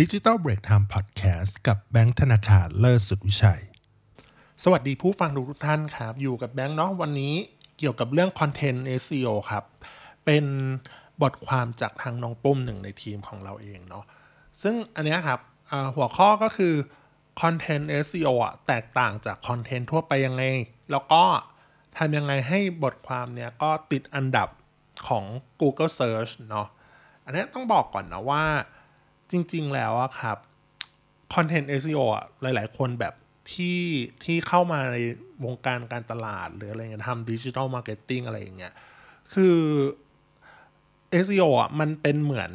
ดิจิ t a ลเบรกไทม์พอดแคสต์กับแบงค์ธนาคารเลิศสุดวิชัย สวัสดีผู้ฟังทุกท่านครับ อยู่กับแบงค์เนาะวันนี้เกี่ยวกับเรื่อง content SEO ครับ เป็นบทความจากทางน้องปุ้มหนึ่งในทีมของเราเองเนาะซึ่งอันนี้ครับหัวข้อก็คือ content SEO อะแตกต่างจาก content ทั่วไปยังไง แล้วก็ทำยังไงให้บทความเนี้ยก็ติดอันดับของ Google Search เนาะอันนี้ต้องบอกก่อนนะว่า จริง ๆ แล้วอะครับ content SEO อะหลาย ๆ คนแบบที่ที่เข้ามาในวงการการตลาด หรืออะไรเงี้ยทำ digital marketing อะไรอย่างเงี้ยคือ SEO อะมันเป็นเหมือน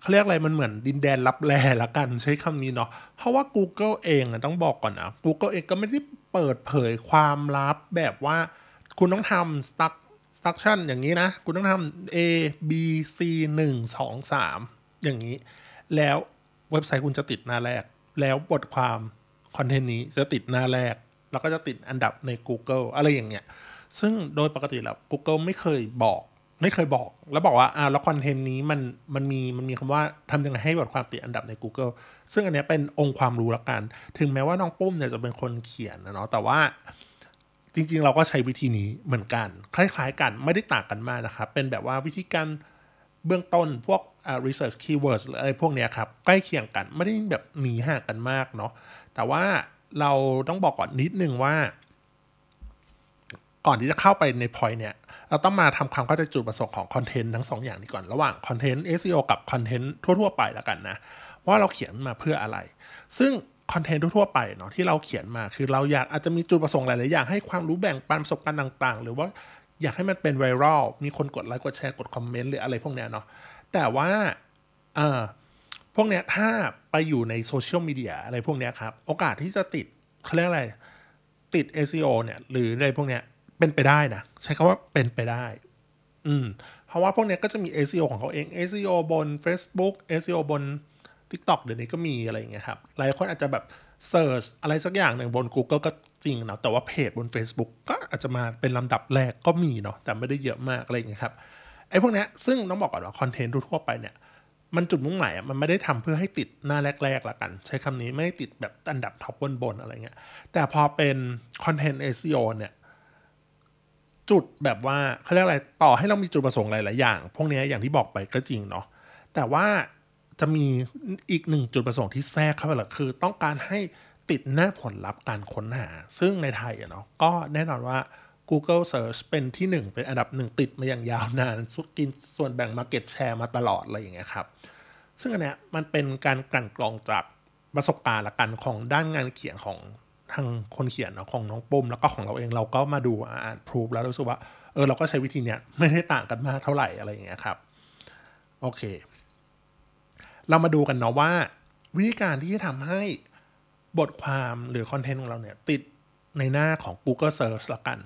เขาเรียกอะไรมันเหมือนดินแดนลับแลละกันใช้คำนี้เนาะเพราะว่า Google เองอะต้องบอกก่อนนะ Google เองก็ไม่ได้เปิดเผยความลับแบบว่าคุณต้องทำ struct struction อย่างนี้นะ คุณต้องทำ A B C 1 2 3 อย่างนี้ แล้วเว็บไซต์คุณจะติดหน้าแรก แล้วบทความคอนเทนต์นี้จะติดหน้าแรก แล้วก็จะติดอันดับใน Google อะไรอย่างเงี้ย ซึ่งโดยปกติแล้ว Google ไม่เคยบอก ไม่เคยบอก แล้วบอกว่าอ่าแล้วคอนเทนต์นี้มันมันมีมันมีคำว่าทำยังไงให้บทความติดอันดับใน Google ซึ่งอันนี้เป็นองค์ความรู้ละกัน ถึงแม้ว่าน้องปุ้มเนี่ยจะเป็นคนเขียนนะเนาะแต่ว่าจริงๆ เราก็ใช้วิธีนี้เหมือนกัน คล้ายๆกันไม่ได้ต่างกันมากนะครับ เป็นแบบว่าวิธีการเบื้องต้นพวก research keywords หรืออะไรพวกเนี้ยครับ ใกล้เคียงกันไม่ได้แบบหนีห่างกันมากเนาะแต่ว่าเราต้องบอกก่อนนิดนึงว่า ก่อนที่จะเข้าไปใน point เนี่ย เราต้องมาทำความเข้าใจจุดประสงค์ของคอนเทนต์ทั้งสองอย่างนี้ก่อน ระหว่างคอนเทนต์ SEO กับคอนเทนต์ทั่วๆไปแล้วกันนะ ว่าเราเขียนมาเพื่ออะไร ซึ่ง content ทั่วๆไปเนาะที่เราเขียนมาคือเราอยากอาจจะมีจุดประสงค์หลายๆอย่างให้ความรู้แบ่งปันประสบการณ์ต่าง ๆ หรือว่าอยากให้มันเป็นไวรัลมีคนกดไลค์กดแชร์กดคอมเมนต์หรืออะไรพวกเนี้ยเนาะ แต่ว่าเออพวกเนี้ยถ้าไปอยู่ในโซเชียลมีเดียอะไรพวกเนี้ยครับ โอกาสที่จะติดเขาเรียกอะไร ติด SEO เนี่ยหรืออะไรพวกเนี้ยเป็นไปได้นะ ใช้คำว่าเป็นไปได้ อืม เพราะว่าพวกเนี้ยก็จะมี SEO ของเขาเอง SEO บน Facebook SEO บน TikTok เดี๋ยวนี้ก็มีอะไรอย่างเงี้ยครับ หลายคนอาจจะแบบ search อะไรสักอย่างหนึ่งบน Google ก็จริงนะแต่ว่าเพจบน Facebook ก็อาจจะมาเป็นลำดับแรกก็มีเนาะแต่ไม่ได้เยอะมากอะไรอย่างเงี้ยครับ พวกนี้ซึ่งต้องบอกก่อนว่า content ทั่วไปเนี่ยมันจุดมุ่งหมายมันไม่ได้ทำเพื่อให้ติดหน้าแรกๆละกัน ใช้คำนี้ไม่ติดแบบอันดับ top บนๆอะไรเงี้ยแต่พอเป็น content SEO เนี่ยจุดแบบว่าเขาเรียกอะไรต่อให้เรามีจุดประสงค์หลายๆอย่าง พวกนี้อย่างที่บอกไปก็จริงเนาะแต่ว่าจะมีอีกหนึ่งจุดประสงค์ที่แทรกเข้าไปเลยคือ ต้องการให้ติดหน้าผลลัพธ์การค้นหา ซึ่งในไทยเนาะก็แน่นอนว่า Google Search เป็นที่หนึ่งเป็นอันดับหนึ่งติดมาอย่างยาวนานสุดกินส่วนแบ่ง Market Share มาตลอดอะไรอย่างเงี้ยครับ ซึ่งอันเนี้ยมันเป็นการกลั่นกรองจากประสบการณ์ละกันของด้านงานเขียนของทางคนเขียนเนาะของน้องปุ้มแล้วก็ของเราเองเราก็มาดูอ่านพรูฟแล้วรู้สึกว่าเออเราก็ใช้วิธีเนี้ยไม่ได้ต่างกันมากเท่าไหร่อะไรอย่างเงี้ยครับโอเค เรามาดูกันเนาะว่า วิธีการที่จะทำให้บทความหรือคอนเทนต์ของเราเนี่ยติดในหน้าของ Google Search ละกัน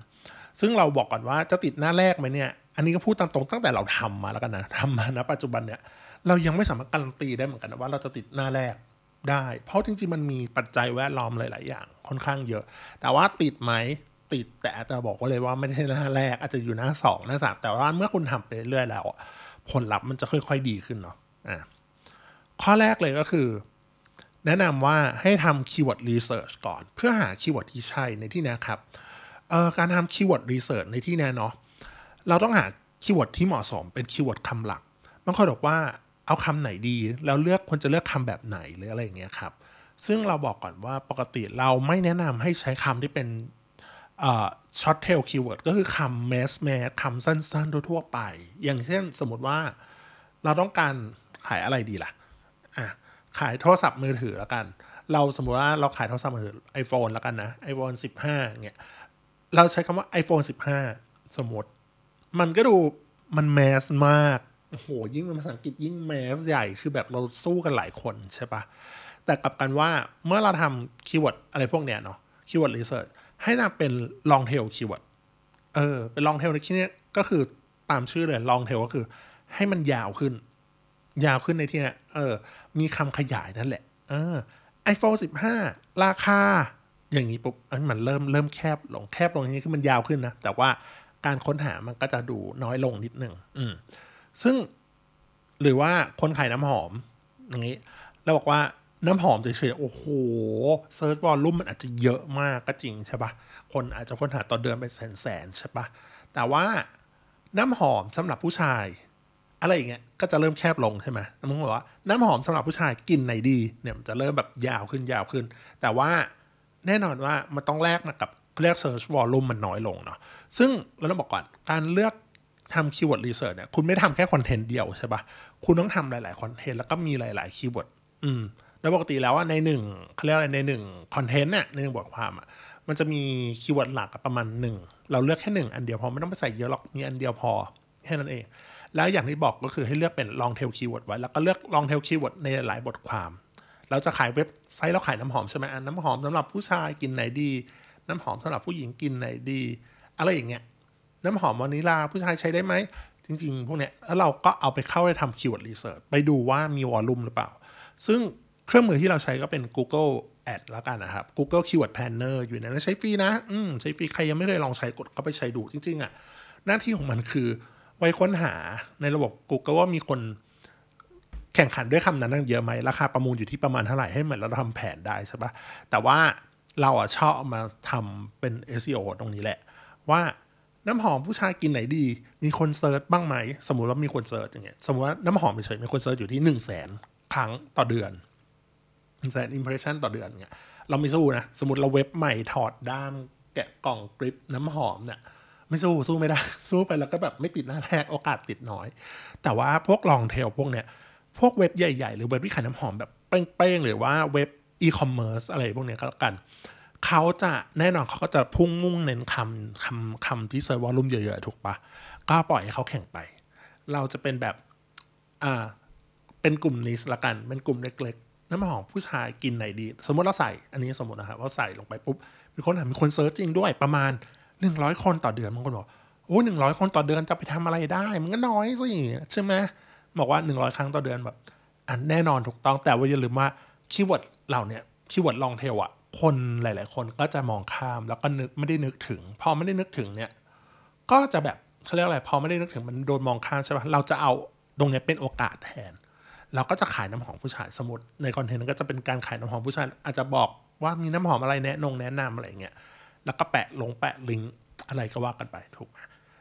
ซึ่งเราบอกก่อนว่าจะติดหน้าแรกไหมเนี่ย อันนี้ก็พูดตามตรงตั้งแต่เราทำมาแล้วกันนะทำมาณปัจจุบันเนี่ยเรายังไม่สามารถการันตีได้เหมือนกันว่าเราจะติดหน้าแรกได้ เพราะจริงๆ มันมีปัจจัยแวดล้อมหลาย ๆ อย่างค่อนข้างเยอะ แต่ว่าติดไหมติดแต่อาจจะบอกว่าเลยว่าไม่ได้หน้าแรก อาจจะอยู่หน้าสองหน้าสามแต่ว่าเมื่อคุณทำไปเรื่อยๆแล้ว ผลลัพธ์มันจะค่อย ๆ ดีขึ้นเนาะอะข้อแรกเลยก็คือ แนะนำว่าให้ทำ keyword research ก่อน เพื่อหา keyword ที่ใช่ในที่นี้ครับ เอ่อการทำ keyword research ในที่เนี้ยเนาะเราต้องหา keyword ที่เหมาะสมเป็น keyword คำหลักบางคนบอกว่าเอาคำไหนดี แล้วเลือกควรจะเลือกคำแบบไหนหรืออะไรอย่างเงี้ยครับซึ่งเราบอกก่อนว่าปกติเราไม่แนะนำให้ใช้คำที่เป็น short-tail keyword ก็คือคำ mass mass คำสั้นๆ ทั่วๆไป อย่างเช่นสมมติว่าเราต้องการขายอะไรดีล่ะอะ ขายโทรศัพท์มือถือแล้วกัน เราสมมติว่าเราขายโทรศัพท์มือถือ iPhone แล้วกันนะ iPhone 15เนี่ย เราใช้คำว่า iPhone 15 สมมติ มันก็ดูมัน mass มาก โอ้โห ยิ่งเป็นภาษาอังกฤษยิ่ง mass ใหญ่ คือแบบเราสู้กันหลายคนใช่ปะแต่กลับกันว่าเมื่อเราทำคีย์เวิร์ดอะไรพวกเนี้ยเนาะ keyword research แนะนำเป็น long tail keyword เออ เป็น long tail ในที่นี้ก็คือตามชื่อเลย long tail ก็คือ ให้มันยาวขึ้น ยาวขึ้นในที่นี้เออ มีคำขยายนั่นแหละ เออ iPhone 15 ราคา อย่างนี้ปุ๊บอันมันเริ่มเริ่มแคบลงแคบลงอย่างนี้คือมันยาวขึ้นนะ แต่ว่าการค้นหามันก็จะดูน้อยลงนิดหนึ่งอืมซึ่งหรือว่าคนขายน้ำหอม อย่างนี้ แล้วบอกว่าน้ำหอมเฉยๆโอ้โห search volume มันอาจจะเยอะมากก็จริงใช่ปะคนอาจจะค้นหาต่อเดือนเป็นแสนๆใช่ปะแต่ว่าน้ำหอมสำหรับผู้ชาย อะไรอย่างเงี้ยก็จะเริ่มแคบลงใช่ไหมมึงบอกว่าน้ำหอมสำหรับผู้ชายกลิ่นไหนดีเนี่ยมันจะเริ่มแบบยาวขึ้นยาวขึ้น แต่ว่า แน่นอนว่ามันต้องแลกมากับเรียก search volume มันน้อยลงเนาะซึ่งเราต้องบอกก่อนการเลือกทำ keyword research เนี่ยคุณไม่ทำแค่คอนเทนต์เดียวใช่ปะคุณต้องทำหลาย ๆ คอนเทนต์แล้วก็มีหลาย ๆ คีย์เวิร์ดอืมแล้วปกติแล้วว่าในหนึ่งเขาเรียกอะไรในหนึ่งคอนเทนต์เนี่ยในหนึ่งบทความอะมันจะมีคีย์เวิร์ดหลักประมาณหนึ่งเราเลือกแค่หนึ่งอันเดียวพอไม่ต้องไปใส่เยอะหรอกมีอันเดียวพอแค่นั้นเอง แล้วอย่างที่บอกก็คือให้เลือกเป็น long tail keyword ไว้แล้วก็เลือก long tail keyword ในหลายบทความ เราจะขายเว็บไซต์เราขายน้ำหอมใช่ไหมอันน้ำหอมสำหรับผู้ชายกินไหนดี น้ำหอมสำหรับผู้หญิงกินไหนดี อะไรอย่างเงี้ยน้ำหอมวานิลาผู้ชายใช้ได้ไหม จริง ๆ พวกเนี้ยแล้วเราก็เอาไปเข้าไปทำ keyword research ไปดูว่ามีวอลลุ่มหรือเปล่า ซึ่งเครื่องมือที่เราใช้ก็เป็น Google Ad แล้วกันนะครับ Google Keyword Planner อยู่ในนั้นใช้ฟรีนะ อืมใช้ฟรี ใครยังไม่เคยลองใช้กดเข้าไปใช้ดูจริง ๆอะหน้าที่ของมันคือไว้ค้นหาในระบบ Google ว่ามีคน แข่งขันด้วยคำนั้นเยอะไหมราคาประมูลอยู่ที่ประมาณเท่าไหร่ให้เหมือนเราทำแผนได้ใช่ปะแต่ว่าเราอะชอบมาทำเป็น SEO ตรงนี้แหละ ว่าน้ำหอมผู้ชายกลิ่นไหนดี มีคน search บ้างไหม สมมุติว่ามีคน search อย่างเงี้ยสมมติว่าน้ำหอมเฉยมีคน search อยู่ที่หนึ่งแสนครั้งต่อเดือนหนึ่งแสน impression ต่อเดือนเงี้ยเราไม่สู้นะ สมมติเราเว็บใหม่ถอดด้ามแกะกล่องกริ๊บน้ำหอมเนี่ยไม่สู้สู้ไม่ได้ สู้ไปแล้วก็แบบไม่ติดหน้าแรกโอกาสติดน้อย แต่ว่าพวก long tail พวกเนี้ย พวกเว็บใหญ่ๆ หรือเว็บที่ขายน้ำหอมแบบเป้งๆหรือว่าเว็บอีคอมเมิร์ซอะไรพวกนี้ก็แล้วกันเขาจะแน่นอนเขาก็จะพุ่งมุ่งเน้นคำคำคำที่ search volume เยอะๆ ถูกปะก็ปล่อยให้เขาแข่งไป เราจะเป็นแบบอ่าเป็นกลุ่ม niche ละกัน เป็นกลุ่มเล็กๆน้ำหอมผู้ชายกลิ่นไหนดี สมมติเราใส่ อันนี้สมมตินะครับว่าใส่ลงไปปุ๊บมีคนถามมีคน search จริงด้วยประมาณหนึ่งร้อยคนต่อเดือนบางคนบอกโอ้หนึ่งร้อยคนต่อเดือนจะไปทำอะไรได้ มันก็น้อยสิใช่ไหม บอกว่าหนึ่งร้อยครั้งต่อเดือนแบบ อันแน่นอนถูกต้องแต่ว่าอย่าลืมว่าคีย์เวิร์ดเหล่าเนี้ย keyword long tail อะคนหลาย ๆ คนก็จะมองข้ามแล้วก็นึกไม่ได้นึกถึง พอไม่ได้นึกถึงเนี่ยก็จะแบบเขาเรียกอะไรพอไม่ได้นึกถึงมันโดนมองข้ามใช่ปะเราจะเอาตรงเนี้ยเป็นโอกาสแทน เราก็จะขายน้ำหอมผู้ชายสมมติในคอนเทนต์นั้นก็จะเป็นการขายน้ำหอมผู้ชาย อาจจะบอกว่ามีน้ำหอมอะไรแนะนงแนะนำอะไรเงี้ยแล้วก็แปะลงแปะลิงก์อะไรก็ว่ากันไปถูกไหม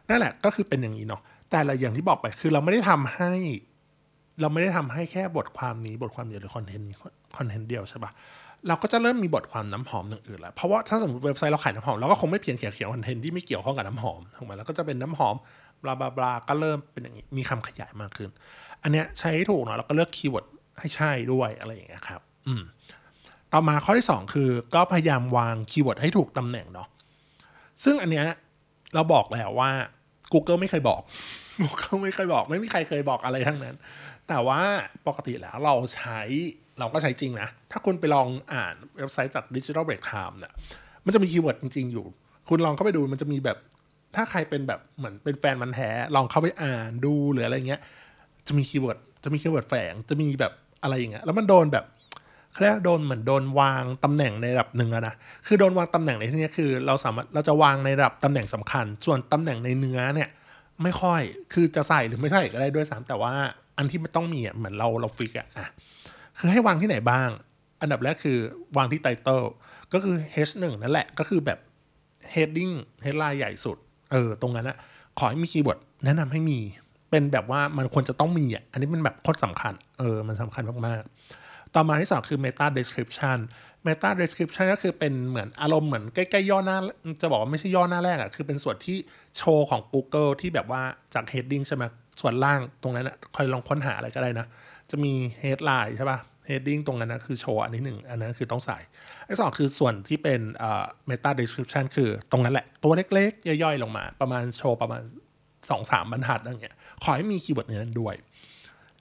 นั่นแหละก็คือเป็นอย่างนี้เนาะ แต่ละอย่างที่บอกไปคือเราไม่ได้ทำให้ เราไม่ได้ทำให้แค่บทความนี้บทความเดียวหรือคอนเทนต์นี้คอนเทนต์เดียวใช่ปะเราก็จะเริ่มมีบทความน้ำหอมอย่างอื่นแล้วเพราะว่าถ้าสมมติเว็บไซต์เราขายน้ำหอมเราก็คงไม่เพียงเขียนเขียนคอนเทนต์ที่ไม่เกี่ยวข้องกับน้ำหอมถูกไหมแล้วก็จะเป็นน้ำหอม blah blah blah ก็เริ่มเป็นอย่างนี้มีคำขยายมากขึ้น อันเนี้ยใช้ให้ถูกเนาะแล้วก็เลือกคีย์เวิร์ดให้ใช่ด้วยอะไรอย่างเงี้ยครับ อืมต่อมาข้อที่ 2 คือ ก็พยายามวางคีย์เวิร์ดให้ถูกตำแหน่งเนาะซึ่งอันเนี้ยเราบอกแล้วว่า Google ไม่เคยบอก Google ไม่เคยบอก ไม่มีใครเคยบอกอะไรทั้งนั้น แต่ว่าปกติแล้วเราใช้เราก็ใช้จริงนะ ถ้าคุณไปลองอ่านเว็บไซต์จาก Digital Break Time เนี่ยมันจะมีคีย์เวิร์ดจริง ๆ อยู่ คุณลองเข้าไปดูมันจะมีแบบถ้าใครเป็นแบบเหมือนเป็นแฟนมันแท้ลองเข้าไปอ่านดูหรืออะไรเงี้ย จะมีคีย์เวิร์ดจะมีคีย์เวิร์ดแฝงจะมีแบบอะไรอย่างเงี้ยแล้วมันโดนแบบ เขาเรียกว่าโดนเหมือนโดนวางตำแหน่งในระดับหนึ่งอะนะคือโดนวางตำแหน่งในที่นี้คือ เราสามารถเราจะวางในระดับตำแหน่งสำคัญ ส่วนตำแหน่งในเนื้อเนี่ยไม่ค่อยคือจะใส่หรือไม่ใส่ก็ได้ด้วยซ้ำแต่ว่าอันที่มันต้องมีอะเหมือนเราเรา fix อะอะคือให้วางที่ไหนบ้าง อันดับแรกคือวางที่ title ก็คือ H1 นั่นแหละก็คือแบบ heading headline ใหญ่สุดเออตรงนั้นนะขอให้มีคีย์เวิร์ดแนะนำให้มีเป็นแบบว่ามันควรจะต้องมีอะอันนี้เป็นแบบโคตรสำคัญเออมันสำคัญมากๆ ต่อมาที่สองคือ meta description meta description ก็คือเป็นเหมือนอารมณ์เหมือนใกล้ๆย่อหน้า จะบอกว่าไม่ใช่ย่อหน้าแรกอะ คือเป็นส่วนที่โชว์ของ Google ที่แบบว่าจาก heading ใช่ไหมส่วนล่างตรงนั้นอะคอยลองค้นหาอะไรก็ได้นะ จะมี headline ใช่ป่ะ heading ตรงนั้นนะคือโชว์อันที่หนึ่งอันนั้นคือต้องใส่ไอ้สองคือส่วนที่เป็นเอ่อ meta description คือตรงนั้นแหละ ตัวเล็กๆ ย่อยๆ ลงมา ประมาณโชว์ประมาณสองสามบรรทัดอะไรเงี้ย ขอให้มีคีย์เวิร์ดในนั้นด้วย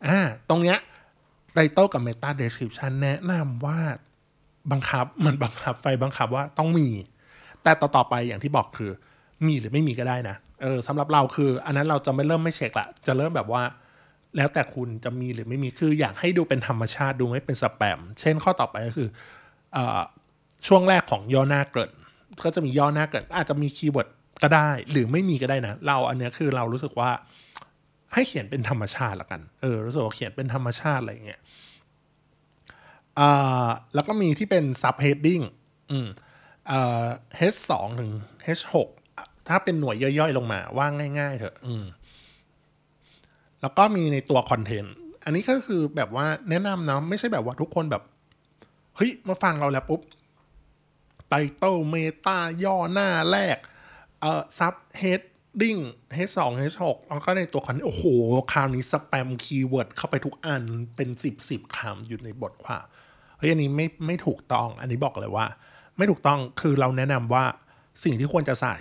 อ่า ตรงเนี้ย title กับ meta description แนะนำว่าบังคับมันบังคับไฟบังคับว่าต้องมี แต่ต่อๆไปอย่างที่บอกคือ มีหรือไม่มีก็ได้นะเออสำหรับเราคือ อันนั้นเราจะไม่เริ่มไม่เช็คละ จะเริ่มแบบว่า แล้วแต่คุณจะมีหรือไม่มีคืออยากให้ดูเป็นธรรมชาติดูไม่เป็นสแปม เช่นข้อต่อไปก็คืออะช่วงแรกของย่อหน้าแรกก็จะมีย่อหน้าเกอาจจะมีคีย์เวิร์ดก็ได้ หรือไม่มีก็ได้นะ เราอันเนี้ยคือเรารู้สึกว่า ให้เขียนเป็นธรรมชาติละกัน เออรู้สึกว่าเขียนเป็นธรรมชาติอะไรเงี้ยอ่าแล้วก็มีที่เป็น subheading อืมเอ่อ H2 ถึง H6 ถ้าเป็นหน่วยย่อยๆ ลงมาว่าง่าย ๆ เถอะ อืมแล้วก็มีในตัวคอนเทนต์ อันนี้ก็คือแบบว่าแนะนำนะไม่ใช่แบบว่าทุกคนแบบ เฮ้ย มาฟังเราแล้วปุ๊บ title meta ย่อหน้าแรก เอ่อ subheading H2 H6 แล้วก็ในตัวคอนเทนต์โอ้โห คราวนี้สแปมคีย์เวิร์ดเข้าไปทุกอันเป็นสิบสิบคำอยู่ในบทความเฮ้ยอันนี้ไม่ไม่ถูกต้อง อันนี้บอกเลยว่า ไม่ถูกต้องคือเราแนะนำว่าสิ่งที่ควรจะใส่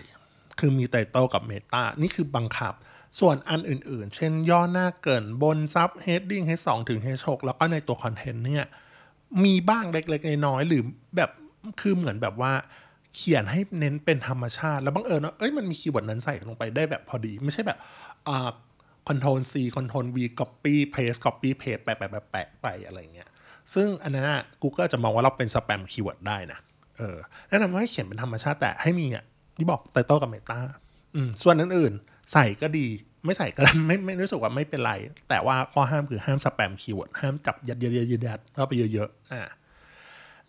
คือมี title กับ meta นี่คือบังคับ ส่วนอันอื่นๆ เช่นย่อหน้าเกริ่นบน subheading H2 ถึง H6 แล้วก็ในตัวคอนเทนต์เนี่ยมีบ้างเล็กๆน้อยๆหรือแบบคือเหมือนแบบว่า เขียนให้เน้นเป็นธรรมชาติ แล้วบังเอิญว่าเอ้ยมันมี keyword นั้นใส่ลงไปได้แบบพอดี ไม่ใช่แบบอ่า Ctrl C Ctrl V Copy Paste Copy Paste แปะแปะแปะแปะไปอะไรเงี้ย ซึ่งอันนั้น Google จะมองว่าเราเป็น spam keyword ได้นะเออแนะนำว่าให้เขียนเป็นธรรมชาติแต่ให้มีอะที่บอก title กับ meta อืมส่วนอื่นๆ ใส่ก็ดีไม่ใส่ก็ได้ไม่ไม่รู้สึกว่าไม่เป็นไร แต่ว่าข้อห้ามคือห้าม spam keyword ห้ามจับยัดยัดยัดยัดยัดเข้าไปเยอะๆอ่า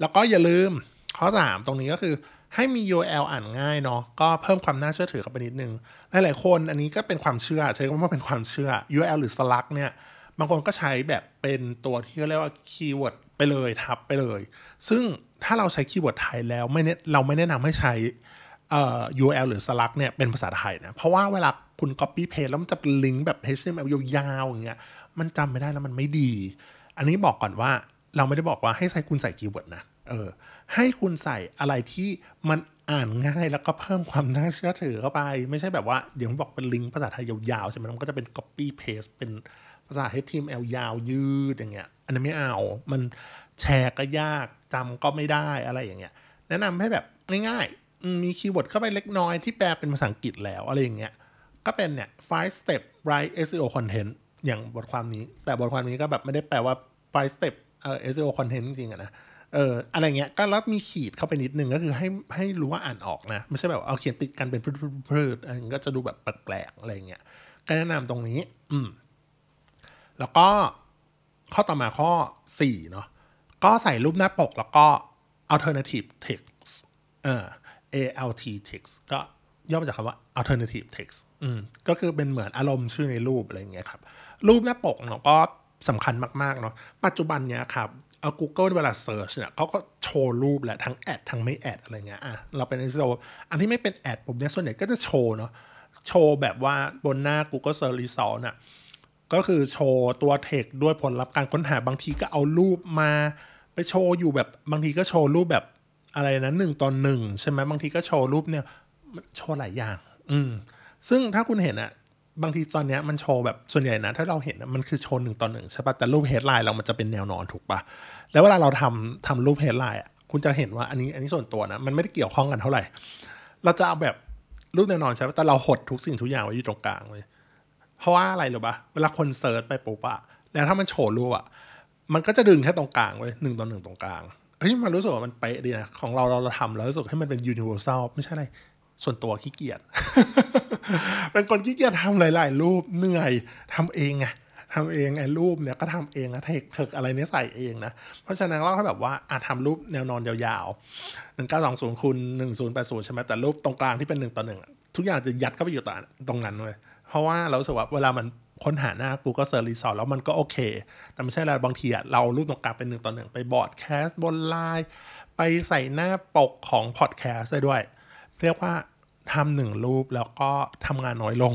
แล้วก็อย่าลืมข้อ 3 ตรงนี้ก็คือ ให้มี URL อ่านง่ายเนาะก็เพิ่มความน่าเชื่อถือเข้าไปนิดนึงหลายๆคนอันนี้ก็เป็นความเชื่อ ใช้คำว่าเป็นความเชื่อ URL หรือ Slug เนี่ยบางคนก็ใช้แบบเป็นตัวที่เรียกว่า keyword ไปเลยทับไปเลย ซึ่งถ้าเราใช้ keyword ไทยแล้วไม่เนเราไม่แนะนำให้ใช้เอ่อ URL หรือ Slug เนี่ยเป็นภาษาไทยนะ เพราะว่าเวลาคุณ copy paste แล้วมันจะเป็นลิงก์แบบ HTML ยาวๆอย่างเงี้ยมันจำไม่ได้แล้วมันไม่ดี อันนี้บอกก่อนว่าเราไม่ได้บอกว่าให้ใส่คุณใส่ keyword นะ เออให้คุณใส่อะไรที่มันอ่านง่ายแล้วก็เพิ่มความน่าเชื่อถือเข้าไป ไม่ใช่แบบว่าเดี๋ยวผมบอกเป็นลิงก์ภาษาไทยยาวๆใช่ไหมมันก็จะเป็น copy paste เป็นภาษา HTML ยาวยืดอย่างเงี้ย อันนั้นไม่เอา มันแชร์ก็ยากจำก็ไม่ได้อะไรอย่างเงี้ย แนะนำให้แบบง่ายๆมมี keyword เข้าไปเล็กน้อยที่แปลเป็นภาษาอังกฤษแล้วอะไรอย่างเงี้ย ก็เป็นเนี่ย five step write SEO content อย่างบทความนี้ แต่บทความนี้ก็แบบไม่ได้แปลว่า five step เอ่อ SEO content จริงๆอะนะ เอออะไรเงี้ยก็แล้วมีขีดเข้าไปนิดนึงก็คือให้ให้รู้ว่าอ่านออกนะ ไม่ใช่แบบเอาเขียนติดกันเป็นพืดๆๆอันก็จะดูแบบแปลกๆอะไรเงี้ยก็แนะนำตรงนี้ อืม แล้วก็ข้อต่อมาข้อ4เนาะก็ใส่รูปหน้าปกแล้วก็ alternative text เอ่อ ALT text ก็ย่อมาจากคำว่า alternative text อืมก็คือเป็นเหมือนอารมณ์ชื่อในรูปอะไรเงี้ยครับ รูปหน้าปกเนาะก็สำคัญมาก ๆ เนาะปัจจุบันเนี้ยครับ เอา Google เวลา search เนี่ยเขาก็โชว์รูปแหละทั้งแอดทั้งไม่แอดอะไรเงี้ยอะเราเป็น SEO อันที่ไม่เป็นแอดผมเนี่ยส่วนใหญ่ก็จะโชว์เนาะโชว์แบบว่าบนหน้า Google Search Result น่ะก็คือโชว์ตัวเทคด้วยผลลัพธ์การค้นหาบางทีก็เอารูปมา ไปโชว์อยู่แบบบางทีก็โชว์รูปแบบอะไรนะหนึ่งต่อหนึ่งใช่ไหมบางทีก็โชว์รูปเนี่ยโชว์หลายอย่าง อืมซึ่งถ้าคุณเห็นอะ บางทีตอนเนี้ยมันโชว์แบบส่วนใหญ่นะ ถ้าเราเห็นมันคือโชว์หนึ่งต่อหนึ่งใช่ปะแต่รูป headline เรามันจะเป็นแนวนอนถูกปะแล้วเวลาเราทำทำรูป headline อะคุณจะเห็นว่าอันนี้อันนี้ส่วนตัวนะ มันไม่ได้เกี่ยวข้องกันเท่าไหร่ เราจะเอาแบบรูปแนวนอนใช่ปะแต่เราหดทุกสิ่งทุกอย่างไว้อยู่ตรงกลางเลยเพราะว่าอะไรหรือปะเวลาคนเซิร์ชไปปุ๊บอะแล้วถ้ามันโชว์รูปอะมันก็จะดึงแค่ตรงกลางไว้หนึ่งต่อหนึ่งตรงกลางเฮ้ยมันรู้สึกว่ามันเป๊ะดีนะของเราเราเราทำแล้วรู้สึกให้มันเป็น universal ไม่ใช่อะไรส่วนตัวขี้เกียจ เป็นคนขี้เกียจทำหลาย ๆ รูปเหนื่อยทำเองไงทำเองไอ้รูปเนี่ยก็ทำเองนะเทคเทคอะไรเนี่ยใส่เองนะ เพราะฉะนั้นเราถ้าแบบว่าอาจทำรูปแนวนอนยาวๆหนึ่งเก้าสองศูนย์คูณหนึ่งศูนย์แปดศูนย์ใช่ไหมแต่รูปตรงกลางที่เป็นหนึ่งต่อหนึ่งทุกอย่างจะยัดเข้าไปอยู่ตรงตรงนั้นเลยเพราะว่าเรารู้สึกว่าเวลามันค้นหาหน้า Google Search Result แล้วมันก็โอเค แต่ไม่ใช่อะไรบางทีอะเรารูปตรงกลางเป็นหนึ่งต่อหนึ่งไป broadcast บนไลน์ไปใส่หน้าปกของพอดแคสต์ได้ด้วย เรียกว่า ทำหนึ่งรูปแล้วก็ทำงานน้อยลง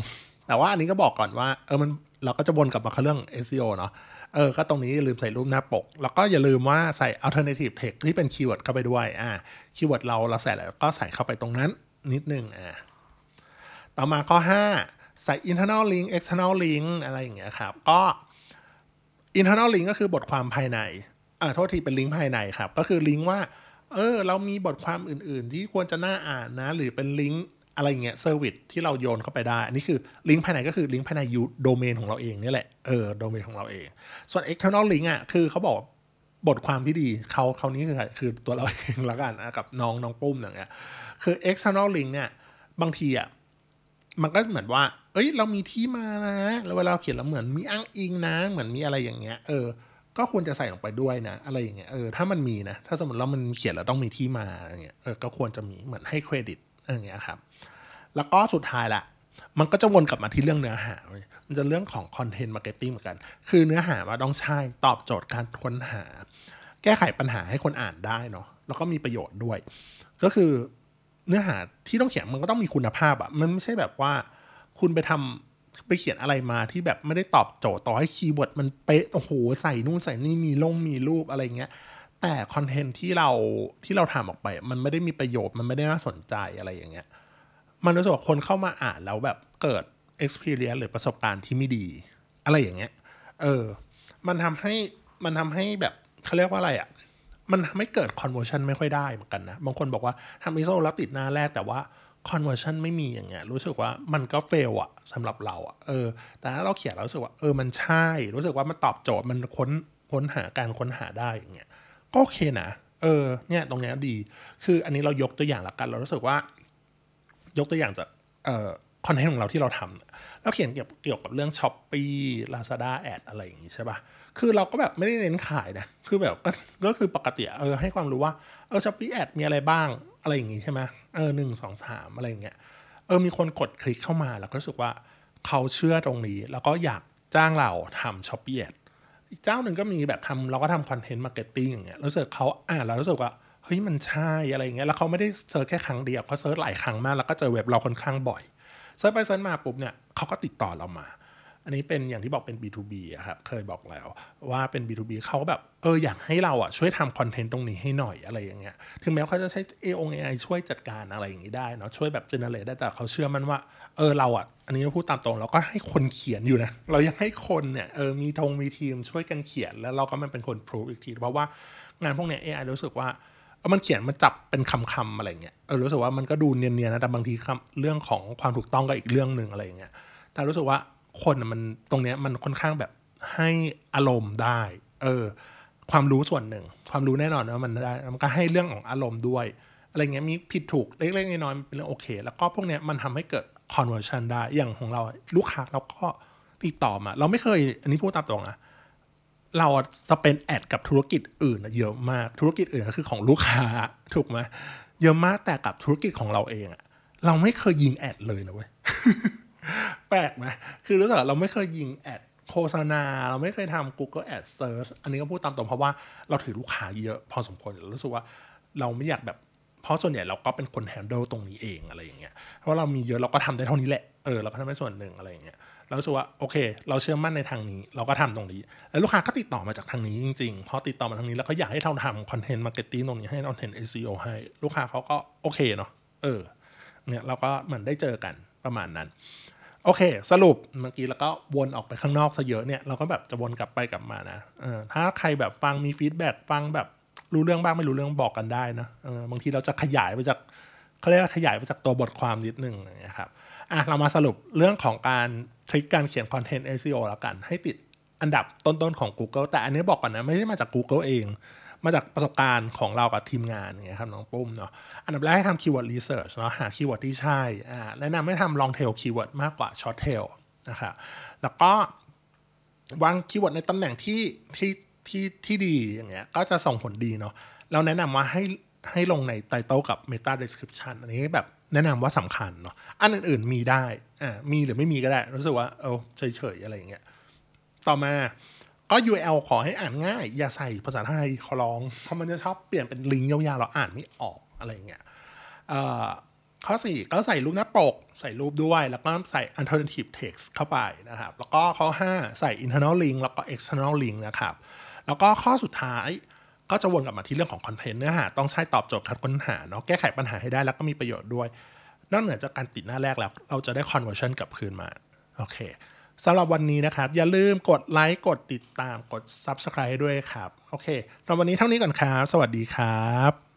แต่ว่าอันนี้ก็บอกก่อนว่าเออมันเราก็จะวนกลับมาเรื่อง SEO เนาะเออ ก็ตรงนี้อย่าลืมใส่รูปหน้าปก แล้วก็อย่าลืมว่าใส่ alternative text ที่เป็น keyword เข้าไปด้วย อ่า keyword เราเราใส่แล้วก็ใส่เข้าไปตรงนั้นนิดนึง อ่า ต่อมาข้อ 5 ใส่ internal link external link อะไรอย่างเงี้ยครับ ก็ internal link ก็คือบทความภายใน อ่า โทษทีเป็นลิงก์ภายในครับ ก็คือลิงก์ว่า เออ เรามีบทความอื่น ๆ ที่ควรจะน่าอ่านนะ หรือเป็นลิงก์ อะไรเงี้ย service ที่เราโยนเข้าไปได้ อันนี้คือลิงก์ภายในก็คือลิงก์ภายใน you domain ของเราเองนี่แหละ เออโดเมนของเราเอง ส่วน external link อะคือเขาบอกบทความที่ดีเขาเขานี้คือคือตัวเราเองละกันอะกับน้องน้องปุ้มอย่างเงี้ยคือ external link เนี่ย บางทีอะมันก็เหมือนว่า เอ้ย เรามีที่มานะ แล้วเวลาเราเขียนเราเหมือนมีอ้างอิงนะ เหมือนมีอะไรอย่างเงี้ย เออ ก็ควรจะใส่ลงไปด้วยนะ อะไรอย่างเงี้ย เออ ถ้ามันมีนะ ถ้าสมมติแล้วมันเขียนแล้วต้องมีที่มาอย่างเงี้ย เออ ก็ควรจะมี เหมือนให้เครดิต อะไรอย่างเงี้ยครับ แล้วก็สุดท้ายละมันก็จะวนกลับมาที่เรื่องเนื้อหา มันจะเรื่องของ content marketing เหมือนกัน คือเนื้อหาว่าต้องใช่ตอบโจทย์การค้นหา แก้ไขปัญหาให้คนอ่านได้เนาะ แล้วก็มีประโยชน์ด้วย ก็คือเนื้อหาที่ต้องเขียนมันก็ต้องมีคุณภาพอะมันไม่ใช่แบบว่าคุณไปทำไปเขียนอะไรมาที่แบบไม่ได้ตอบโจทย์ต่อให้ keyword มันเป๊ะ โอ้โห ใส่นู่นใส่นี่มีลงมีรูปอะไรเงี้ย แต่คอนเทนต์ที่เราที่เราทำออกไป มันไม่ได้มีประโยชน์มันไม่ได้น่าสนใจอะไรอย่างเงี้ย มันรู้สึกว่าคนเข้ามาอ่านแล้วแบบเกิด experience หรือประสบการณ์ที่ไม่ดี อะไรอย่างเงี้ย เออ มันทำให้มันทำให้แบบเขาเรียกว่าอะไรอะ่ะ มันทำให้เกิด conversion ไม่ค่อยได้เหมือนกันนะ บางคนบอกว่าทำ ISO แล้วติดหน้าแรกแต่ว่า conversion ไม่มีอย่างเงี้ย รู้สึกว่ามันก็ fail อะสำหรับเราอะเออ แต่ถ้าเราเขียนเรารู้สึกว่าเออมันใช่ รู้สึกว่ามันตอบโจทย์มันค้นค้นหาการค้นหาได้อย่างเงี้ย ก็โอเคนะเออเนี่ยตรงเนี้ยดี คืออันนี้เรายกตัวอย่างละกัน เรารู้สึกว่า ยกตัวอย่างจากเอ่อคอนเทนต์ของเราที่เราทำแล้วเขียนเกี่ยวเกี่ยวกับเรื่อง Shopee Lazada Ad อะไรอย่างงี้ใช่ปะคือเราก็แบบไม่ได้เน้นขายนะ คือแบบก็ก็คือปกติเออให้ความรู้ว่า เออ Shopee Ad มีอะไรบ้างอะไรอย่างงี้ใช่ไหมเออหนึ่งสองสามอะไรอย่างเงี้ย เออมีคนกดคลิกเข้ามาแล้วก็รู้สึกว่าเขาเชื่อตรงนี้ แล้วก็อยากจ้างเราทำ Shopee Ad อีกเจ้าหนึ่งก็มีแบบทำเราก็ทำ content marketing อย่างเงี้ยรู้สึกเขาอ่านแล้วรู้สึกว่าเฮ้ยมันใช่อะไรอย่างเงี้ยแล้วเขาไม่ได้ search แค่ครั้งเดียวเขา search หลายครั้งมากแล้วก็เจอเว็บเราค่อนข้างบ่อย search ไป search มาปุ๊บเนี่ยเขาก็ติดต่อเรามา อันนี้เป็นอย่างที่บอกเป็น B2B อะครับ เคยบอกแล้วว่าเป็น B2B เขาแบบเอออยากให้เราอะช่วยทำคอนเทนต์ตรงนี้ให้หน่อยอะไรอย่างเงี้ย ถึงแม้เขาจะใช้ AI AI ช่วยจัดการอะไรอย่างนี้ได้เนาะ ช่วยแบบ generate ได้แต่เขาเชื่อมันว่า เออเราอะอันนี้พูดตามตรงเราก็ให้คนเขียนอยู่นะ เรายังให้คนเนี่ยเออมีทงมีทีมช่วยกันเขียนแล้วเราก็มันเป็นคน prove อีกทีเพราะว่างานพวกเนี้ย AI รู้สึกว่าเอามันเขียนมันจับเป็นคำๆอะไรเงี้ยเออรู้สึกว่ามันก็ดูเนียนๆนะแต่บางทีคำเรื่องของความถูกต้องก็อีกเรื่องหนึ่งอะไรเงี้ยแต่รู้สึกว่า คนมันตรงเนี้ยมันค่อนข้างแบบให้อารมณ์ได้ เออ ความรู้ส่วนหนึ่ง ความรู้แน่นอนนะมันได้มันก็ให้เรื่องของอารมณ์ด้วย อะไรเงี้ยมีผิดถูกเล็กๆน้อยๆเป็นเรื่องโอเค แล้วก็พวกเนี้ยมันทำให้เกิด conversion ได้ อย่างของเราลูกค้าเราก็ติดต่อมา เราไม่เคย อันนี้พูดตามตรงนะเราจะเป็นแอดกับธุรกิจอื่นเยอะมากธุรกิจอื่นก็คือของลูกค้าถูกไหมเยอะมากแต่กับธุรกิจของเราเองอะเราไม่เคยยิงแอดเลยนะเว้ย แปลกไหมคือรู้สึกเราไม่เคยยิงแอดโฆษณา เราไม่เคยทำ Google Ad Search อันนี้ก็พูดตามตรงเพราะว่าเราถือลูกค้าเยอะพอสมควรเรารู้สึกว่าเราไม่อยากแบบเพราะส่วนใหญ่เราก็เป็นคนแฮนเดิลตรงนี้เองอะไรอย่างเงี้ยเพราะเรามีเยอะเราก็ทำได้เท่านี้แหละเออเราก็ทำได้ส่วนหนึ่งอะไรอย่างเงี้ยเรารู้สึกว่าโอเค เราเชื่อมั่นในทางนี้ เราก็ทำตรงนี้ แล้วลูกค้าก็ติดต่อมาจากทางนี้จริงๆพอติดต่อมาทางนี้แล้วก็อยากให้เราทำ content marketing ตรงนี้ให้คอนเราเห็น SEO ให้ ลูกค้าเขาก็โอเคเนาะเออเนี่ยเราก็เหมือนได้เจอกันประมาณนั้น โอเค สรุปเมื่อกี้แล้วก็วนออกไปข้างนอกซะเยอะเนี่ยเราก็แบบจะวนกลับไปกลับมานะเออถ้าใครแบบฟังมี feedback ฟังแบบรู้เรื่องบ้างไม่รู้เรื่องบอกกันได้นะเออบางทีเราจะขยายไปจากเขาเรียกว่าขยายไปจากตัวบทความนิดนึงนะครับอะเรามาสรุปเรื่องของการ trick การเขียนคอนเทนต์ SEO แล้วกัน ให้ติดอันดับต้นๆของ Google แต่อันนี้บอกก่อนนะ ไม่ได้มาจาก Google เอง มาจากประสบการณ์ของเรากับทีมงานอย่างเงี้ยครับน้องปุ้มเนาะอันดับแรกให้ทำ keyword research เนาะหา keyword ที่ใช่อ่าแนะนำให้ทำ long tail keyword มากกว่า short tail นะครับแล้วก็วาง keyword ในตำแหน่งที่ที่ที่ที่ดีอย่างเงี้ยก็จะส่งผลดีเนาะเราแนะนำว่าให้ให้ลงในไตเติลกับ Meta Description อันนี้แบบแนะนำว่าสำคัญเนาะอันอื่นๆมีได้อ่ามีหรือไม่มีก็ได้ รู้สึกว่าเออเฉยๆอะไรอย่างเงี้ยต่อมา ก็ URL ขอให้อ่านง่าย อย่าใส่ภาษาไทยขอร้องเพราะมันจะชอบเปลี่ยนเป็นลิงก์ยาวๆเราอ่านไม่ออกอะไรเงี้ยข้อ 4 ก็ใส่รูปหน้าปก ใส่รูปด้วย แล้วก็ใส่ alternative text เข้าไปนะครับ แล้วก็ข้อ 5 ใส่ internal link แล้วก็ external link นะครับ แล้วก็ข้อสุดท้ายก็จะวนกลับมาที่เรื่องของคอนเทนต์เนื้อหาต้องใช้ตอบโจทย์การค้นหาเนาะแก้ไขปัญหาให้ได้แล้วก็มีประโยชน์ด้วย นอกเหนือจากการติดหน้าแรกแล้ว เราจะได้ conversion กลับคืนมา โอเค สำหรับวันนี้นะครับ อย่าลืมกดไลค์กดติดตามกด Subscribe ด้วยครับ โอเคสำหรับวันนี้เท่านี้ก่อนครับ สวัสดีครับ